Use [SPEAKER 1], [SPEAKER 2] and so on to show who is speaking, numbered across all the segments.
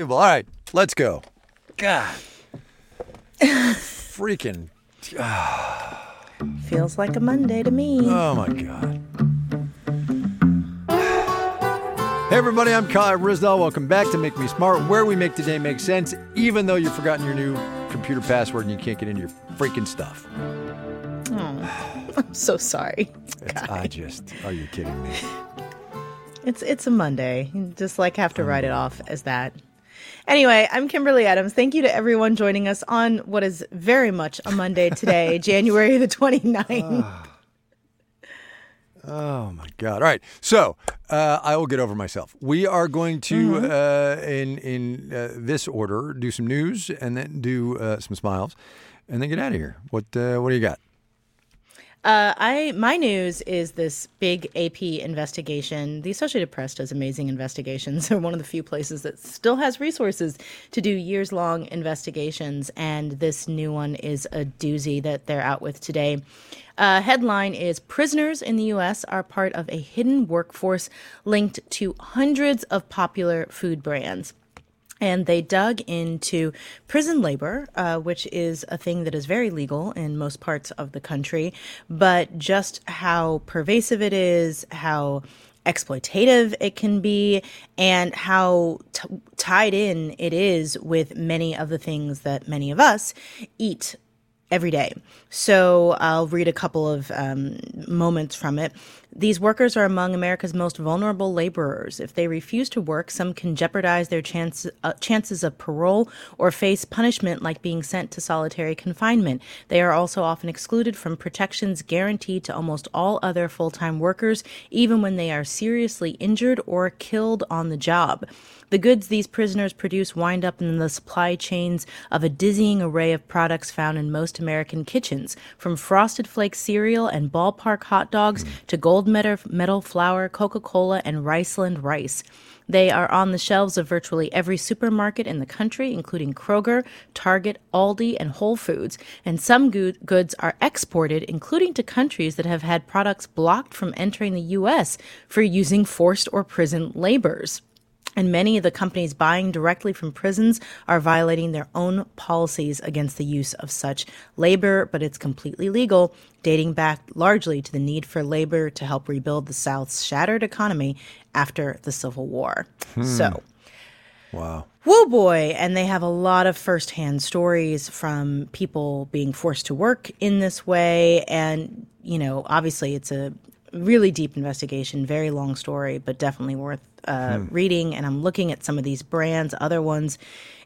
[SPEAKER 1] All right, let's go. God. Freaking.
[SPEAKER 2] Feels like a Monday to me.
[SPEAKER 1] Oh my God. Hey everybody, I'm Kai Ryssdal. Welcome back to Make Me Smart, where we make today make sense, even though you've forgotten your new computer password and you can't get into your freaking stuff.
[SPEAKER 2] Oh, I'm so sorry.
[SPEAKER 1] It's, I just, are you kidding me?
[SPEAKER 2] It's it's a Monday. You just like have to write it off as that. Anyway, I'm Kimberly Adams. Thank you to everyone joining us on what is very much a Monday today, January the 29th.
[SPEAKER 1] Oh my God! All right, so uh, I will get over myself. We are going to, uh, in in uh, this order, do some news and then do uh, some smiles, and then get out of here. What uh, What do you got?
[SPEAKER 2] Uh, I my news is this big AP investigation. The Associated Press does amazing investigations. They're one of the few places that still has resources to do years long investigations, and this new one is a doozy that they're out with today. Uh, headline is Prisoners in the U.S. are part of a hidden workforce linked to hundreds of popular food brands. And they dug into prison labor, uh, which is a thing that is very legal in most parts of the country, but just how pervasive it is, how exploitative it can be, and how t- tied in it is with many of the things that many of us eat every day. So I'll read a couple of um, moments from it. These workers are among America's most vulnerable laborers. If they refuse to work, some can jeopardize their chance, uh, chances of parole or face punishment like being sent to solitary confinement. They are also often excluded from protections guaranteed to almost all other full time workers, even when they are seriously injured or killed on the job. The goods these prisoners produce wind up in the supply chains of a dizzying array of products found in most American kitchens, from Frosted Flakes cereal and ballpark hot dogs hmm. to gold medal, flour, Coca Cola, and Riceland rice. They are on the shelves of virtually every supermarket in the country, including Kroger, Target, Aldi, and Whole Foods. And some good goods are exported, including to countries that have had products blocked from entering the U.S. for using forced or prison labors. And many of the companies buying directly from prisons are violating their own policies against the use of such labor, but it's completely legal, dating back largely to the need for labor to help rebuild the South's shattered economy after the Civil War. Hmm. So,
[SPEAKER 1] Wow.
[SPEAKER 2] Whoa, boy. And they have a lot of firsthand stories from people being forced to work in this way. And, you know, obviously it's a really deep investigation, very long story, but definitely worth uh, reading. And I'm looking at some of these brands. Other ones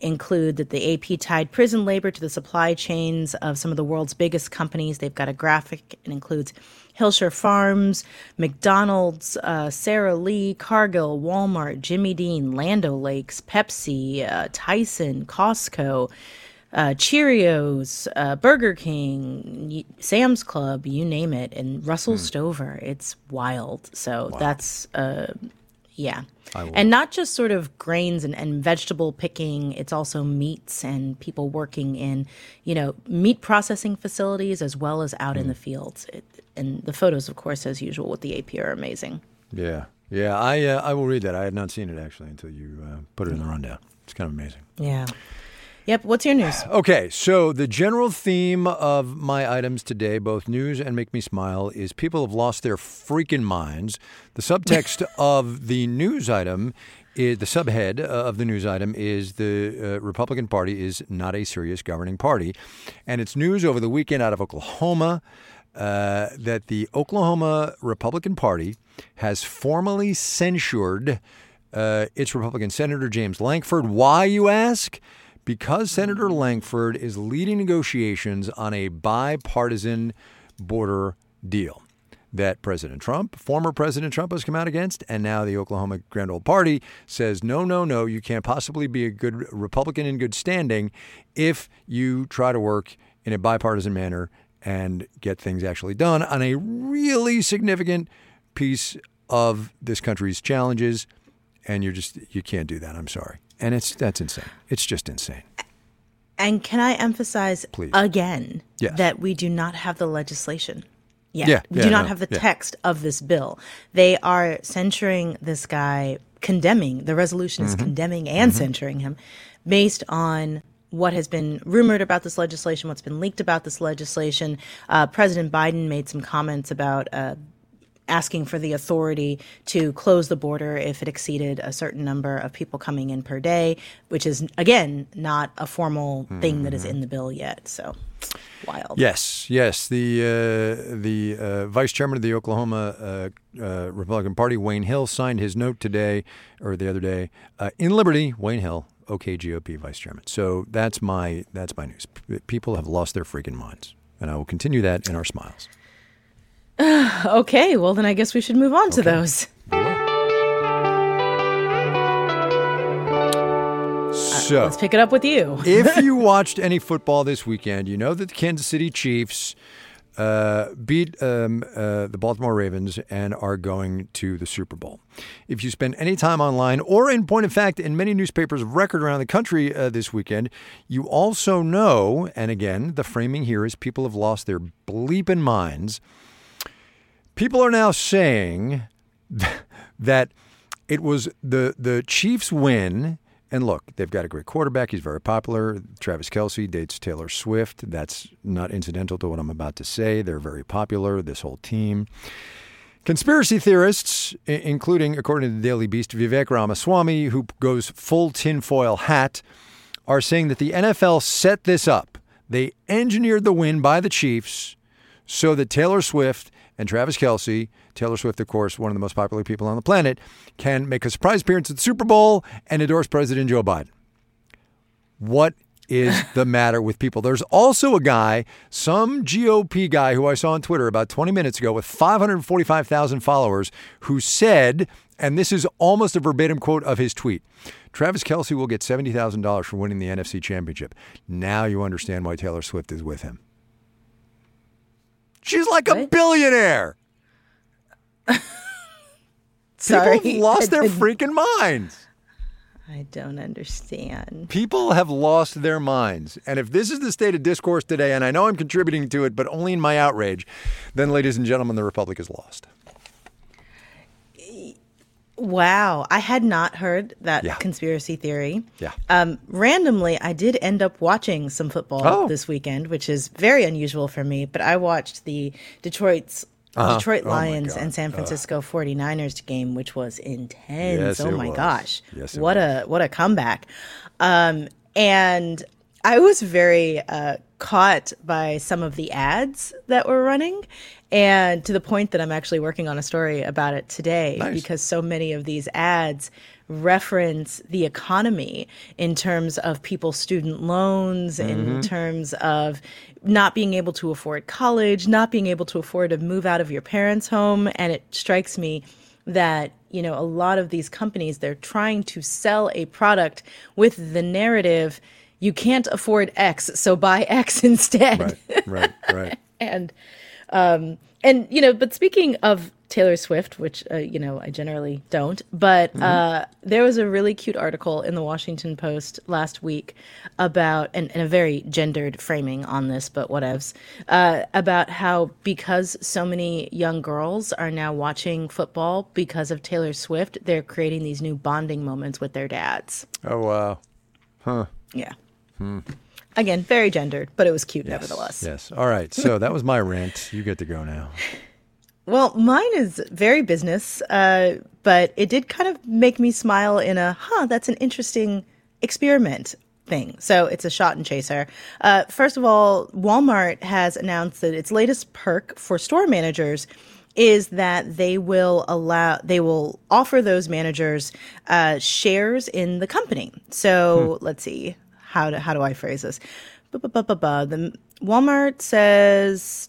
[SPEAKER 2] include that the AP tied prison labor to the supply chains of some of the world's biggest companies. They've got a graphic. It includes Hillshire Farms, McDonald's, uh, Sara Lee, Cargill, Walmart, Jimmy Dean, Land O'Lakes, Pepsi, uh, Tyson, Costco, uh, Cheerios, uh, Burger King, Sam's Club, you name it, and Russell Stover. It's wild. So that's, uh, yeah. And not just sort of grains and, and vegetable picking, it's also meats and people working in, you know, meat processing facilities as well as out in the fields. It, and the photos, of course, as usual with the AP are amazing.
[SPEAKER 1] Yeah. Yeah. I uh, I will read that. I had not seen it actually until you uh, put it in the rundown. It's kind of amazing.
[SPEAKER 2] Yeah. Yep. What's your news?
[SPEAKER 1] Okay, so the general theme of my items today, both news and make me smile, is people have lost their freaking minds. The subtext of the news item is the subhead of the news item is the uh, Republican Party is not a serious governing party, and it's news over the weekend out of Oklahoma. Uh, that the Oklahoma Republican Party has formally censured uh, its Republican Senator James Lankford. Why, you ask? Because Senator Lankford is leading negotiations on a bipartisan border deal that President Trump, former President Trump, has come out against, and now the Oklahoma Grand Old Party says, no, no, no, you can't possibly be a good Republican in good standing if you try to work in a bipartisan manner and get things actually done on a really significant piece of this country's challenges. And you're just, you can't do that. I'm sorry. And it's, that's insane. It's just insane.
[SPEAKER 2] And can I emphasize
[SPEAKER 1] Please.
[SPEAKER 2] again
[SPEAKER 1] Yes.
[SPEAKER 2] that we do not have the legislation yet?
[SPEAKER 1] Yeah,
[SPEAKER 2] we
[SPEAKER 1] yeah,
[SPEAKER 2] do not
[SPEAKER 1] no,
[SPEAKER 2] have the
[SPEAKER 1] yeah.
[SPEAKER 2] text of this bill. They are censuring this guy condemning. The resolution is condemning and censuring him based on what has been rumored about this legislation, what's been leaked about this legislation. Uh, President Biden made some comments about uh, asking for the authority to close the border if it exceeded a certain number of people coming in per day, which is, again, not a formal thing that is in the bill yet. So wild.
[SPEAKER 1] Yes, yes. The uh, the uh, vice chairman of the Oklahoma uh, uh, Republican Party, Wayne Hill, signed his note today or the other day uh, in Liberty. Wayne Hill, OK GOP vice chairman. So that's my that's my news. People have lost their freaking minds, and I will continue that in our smiles.
[SPEAKER 2] Okay, well, then I guess we should move on to those.
[SPEAKER 1] So
[SPEAKER 2] Let's pick it up with you.
[SPEAKER 1] if you watched any football this weekend, you know that the Kansas City Chiefs uh, beat um, uh, the Baltimore Ravens and are going to the Super Bowl. If you spend any time online or, in point of fact, in many newspapers of record around the country uh, this weekend, you also know, and again, the framing here is people have lost their bleeping minds. People are now saying that it was the the Chiefs win. And look, they've got a great quarterback. He's very popular. Travis Kelce dates Taylor Swift. That's not incidental to what I'm about to say. They're very popular, this whole team. Conspiracy theorists, including, according to the Daily Beast, Vivek Ramaswamy, who goes full tinfoil hat, are saying that the NFL set this up. They engineered the win by the Chiefs so that Taylor Swift and Travis Kelce, Taylor Swift, of course, one of the most popular people on the planet, can make a surprise appearance at the Super Bowl and endorse President Joe Biden. What is the matter with people? There's also a guy, some GOP guy who I saw on Twitter about 20 minutes ago with 545,000 followers, who said, and this is almost a verbatim quote of his tweet Travis Kelce will get $70,000 for winning the NFC Championship. Now you understand why Taylor Swift is with him. She's like a billionaire.
[SPEAKER 2] Sorry.
[SPEAKER 1] People have lost their freaking minds.
[SPEAKER 2] I don't understand.
[SPEAKER 1] People have lost their minds. And if this is the state of discourse today, and I know I'm contributing to it, but only in my outrage, then, ladies and gentlemen, the Republic is lost.
[SPEAKER 2] Wow, I had not heard that
[SPEAKER 1] Yeah.
[SPEAKER 2] conspiracy theory.
[SPEAKER 1] Yeah.
[SPEAKER 2] Um, randomly, I did end up watching some football
[SPEAKER 1] Oh.
[SPEAKER 2] this weekend, which is very unusual for me. But I watched the Detroit's Detroit
[SPEAKER 1] Oh,
[SPEAKER 2] Lions
[SPEAKER 1] God.
[SPEAKER 2] and San Francisco 49ers game, which was intense.
[SPEAKER 1] Yes,
[SPEAKER 2] oh my
[SPEAKER 1] was.
[SPEAKER 2] gosh.
[SPEAKER 1] Yes,
[SPEAKER 2] what a what a comeback. Um, and I was very uh, caught by some of the ads that were running, and to the point that I'm actually working on a story about it today
[SPEAKER 1] Nice.
[SPEAKER 2] because so many of these ads reference the economy in terms of people's student loans,
[SPEAKER 1] Mm-hmm.
[SPEAKER 2] in terms of not being able to afford college, not being able to afford to move out of your parents' home. And it strikes me that, you know, a lot of these companies, they're trying to sell a product with the narrative, you can't afford X, so buy X instead
[SPEAKER 1] Right, right, right.
[SPEAKER 2] and um and you know but speaking of taylor swift which uh, you know i generally don't but uh there was a really cute article in the washington post last week about and, and a very gendered framing on this but whatevs uh about how because so many young girls are now watching football because of taylor swift they're creating these new bonding moments with their dads
[SPEAKER 1] Oh, wow. Huh?
[SPEAKER 2] Yeah again very gendered but it was cute nevertheless
[SPEAKER 1] Yes. All right. So that was my rant. You get to go now.
[SPEAKER 2] Well, mine is very business, uh, but it did kind of make me smile in a, huh, that's an interesting experiment thing. So it's a shot and chaser. Uh, first of all, Walmart has announced that its latest perk for store managers is that they will allow they will offer those managers uh, shares in the company. So let's see how do, how do I phrase this? The Walmart says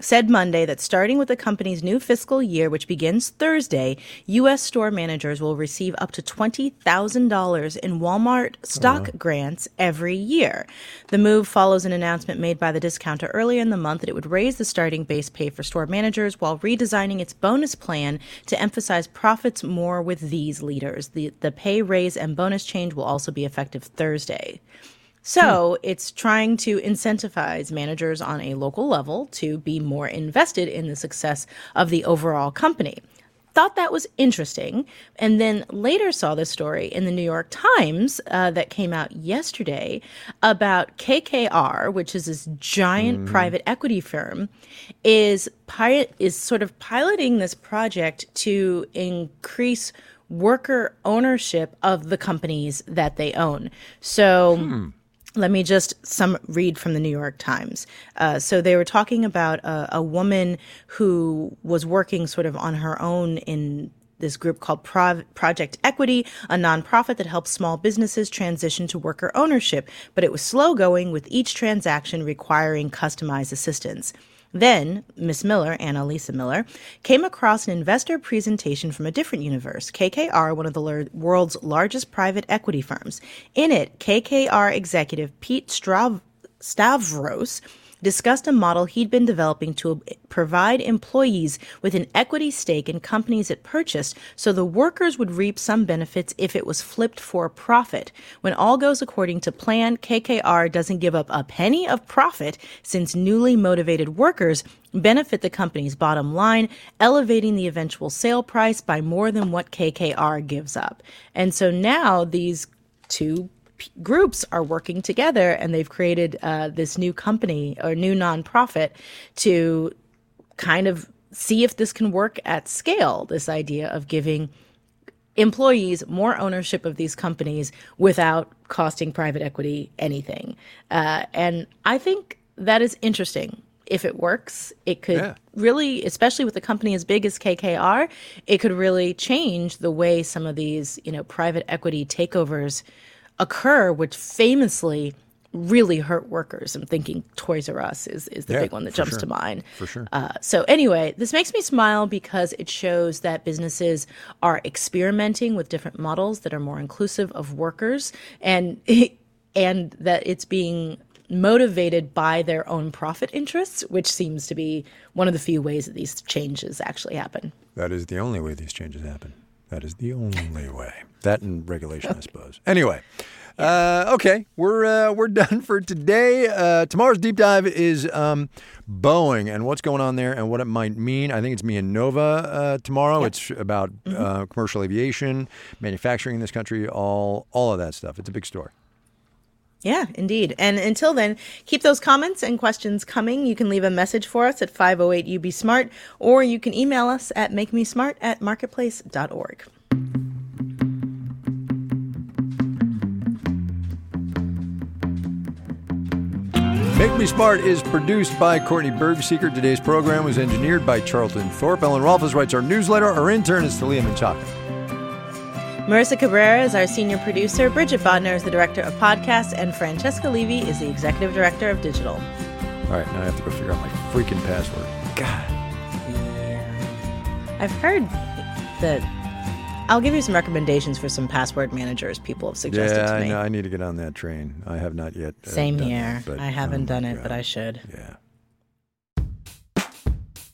[SPEAKER 2] said Monday that starting with the company's new fiscal year, which begins Thursday, U.S. store managers will receive up to $20,000 in Walmart stock grants every year. The move follows an announcement made by the discounter earlier in the month that it would raise the starting base pay for store managers while redesigning its bonus plan to emphasize profits more with these leaders. The, the pay raise and bonus change will also be effective Thursday. So it's trying to incentivize managers on a local level to be more invested in the success of the overall company. thought that was interesting, and then later saw the story in the New York Times uh, that came out yesterday about KKR, which is this giant mm private equity firm, is pilot is sort of piloting this project to increase worker ownership of the companies that they own. So. Hmm let me just some read from the New York Times. Uh, so they were talking about a, a, woman who was working sort of on her own in this group called Pro- Project Equity, a nonprofit that helps small businesses transition to worker ownership. But it was slow going, with each transaction requiring customized assistance. Then, Miss Miller, Annalisa Miller, came across an investor presentation from a different universe, KKR, one of the world's largest private equity firms. In it, KKR executive Pete Strav- Stavros discussed a model he'd been developing to provide employees with an equity stake in companies it purchased so the workers would reap some benefits if it was flipped for profit. When all goes according to plan, KKR doesn't give up a penny of profit since newly motivated workers benefit the company's bottom line, elevating the eventual sale price by more than what KKR gives up. And so now these two groups are working together and they've created uh, this new company or new nonprofit to kind of see if this can work at scale. This idea of giving employees more ownership of these companies without costing private equity anything. Uh, and I think that is interesting. If it works, it could yeah. really, especially with a company as big as KKR, it could really change the way some of these, you know, private equity takeovers occur, which famously really hurt workers. I'm thinking Toys R Us is, is the
[SPEAKER 1] yeah,
[SPEAKER 2] big one that jumps
[SPEAKER 1] sure.
[SPEAKER 2] to mind.
[SPEAKER 1] For sure.
[SPEAKER 2] Uh, so, anyway, this makes me smile because it shows that businesses are experimenting with different models that are more inclusive of workers and, and that it's being motivated by their own profit interests, which seems to be one of the few ways that these changes actually happen.
[SPEAKER 1] That is the only way these changes happen. That is the only way. That and regulation, I suppose. Anyway, uh, okay, we're uh, we're done for today. Uh, tomorrow's deep dive is um, Boeing and what's going on there and what it might mean. I think it's me and Nova uh, tomorrow. Yep. It's about mm-hmm. Uh, commercial aviation, manufacturing in this country, all all of that stuff. It's a big story.
[SPEAKER 2] Yeah, indeed. And until then, keep those comments and questions coming. You can leave a message for us at 508 UB Smart, or you can email us at makemesmart at marketplace.org.
[SPEAKER 1] Make Me Smart is produced by Courtney Bergsieker. Today's program was engineered by Charlton Thorpe. Ellen Rolfes writes our newsletter. Our intern is Talia Menchaca.
[SPEAKER 2] Marissa Cabrera is our senior producer, Bridget Bodner is the director of podcasts, and Francesca Levy is the executive director of digital.
[SPEAKER 1] All right, now I have to go figure out my freaking password. God.
[SPEAKER 2] Yeah. I've heard that I'll give you some recommendations for some password managers people have suggested
[SPEAKER 1] yeah,
[SPEAKER 2] to me.
[SPEAKER 1] I know. I need to get on that train. I have not yet.
[SPEAKER 2] Uh, Same here. It, I haven't oh done it, God. but I should.
[SPEAKER 1] Yeah.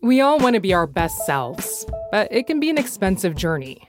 [SPEAKER 3] We all want to be our best selves, but it can be an expensive journey.